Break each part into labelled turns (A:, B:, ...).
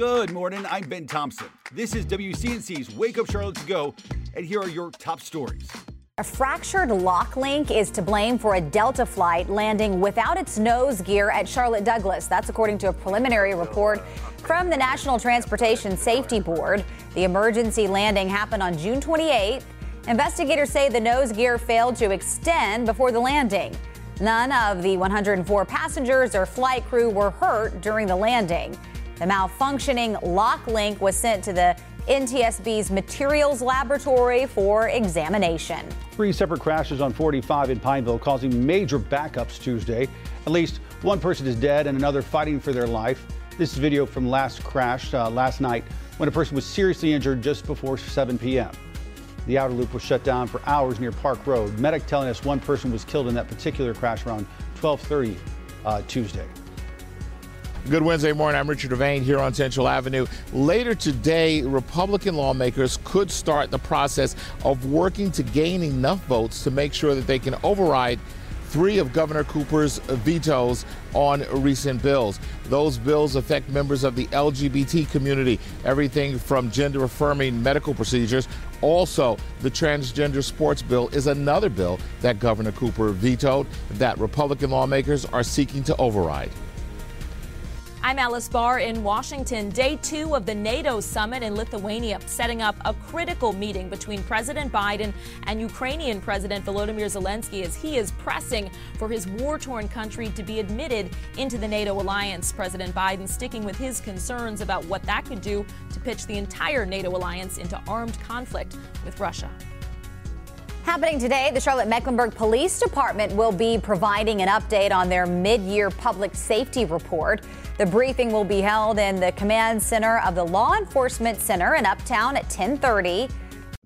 A: Good morning. I'm Ben Thompson. This is WCNC's Wake Up Charlotte to Go, and here are your top stories.
B: A fractured lock link is to blame for a Delta flight landing without its nose gear at Charlotte Douglas. That's according to a preliminary report from the National Transportation Safety Board. The emergency landing happened on June 28th. Investigators say the nose gear failed to extend before the landing. None of the 104 passengers or flight crew were hurt during the landing. The malfunctioning lock link was sent to the NTSB's materials laboratory for examination.
C: Three separate crashes on 45 in Pineville causing major backups Tuesday. At least one person is dead and another fighting for their life. This is video from last crash uh, last night when a person was seriously injured just before 7 p.m. The outer loop was shut down for hours near Park Road. Medic telling us one person was killed in that particular crash around 12:30 uh, Tuesday.
D: Good Wednesday morning. I'm Richard Devane here on Central Avenue. Later today, Republican lawmakers could start the process of working to gain enough votes to make sure that they can override three of Governor Cooper's vetoes on recent bills. Those bills affect members of the LGBT community, everything from gender affirming medical procedures. Also, the transgender sports bill is another bill that Governor Cooper vetoed that Republican lawmakers are seeking to override.
E: I'm Alice Barr in Washington. Day two of the NATO summit in Lithuania, setting up a critical meeting between President Biden and Ukrainian President Volodymyr Zelensky as he is pressing for his war torn country to be admitted into the NATO alliance. President Biden sticking with his concerns about what that could do to pitch the entire NATO alliance into armed conflict with Russia.
B: Happening today, the Charlotte Mecklenburg Police Department will be providing an update on their mid year public safety report. The briefing will be held in the command center of the Law Enforcement Center in Uptown at 1030.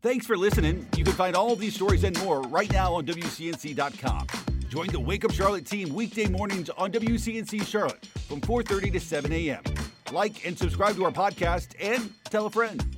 A: Thanks for listening. You can find all these stories and more right now on WCNC.com. Join the Wake Up Charlotte team weekday mornings on WCNC Charlotte from 4:30 to 7 a.m. Like and subscribe to our podcast and tell a friend.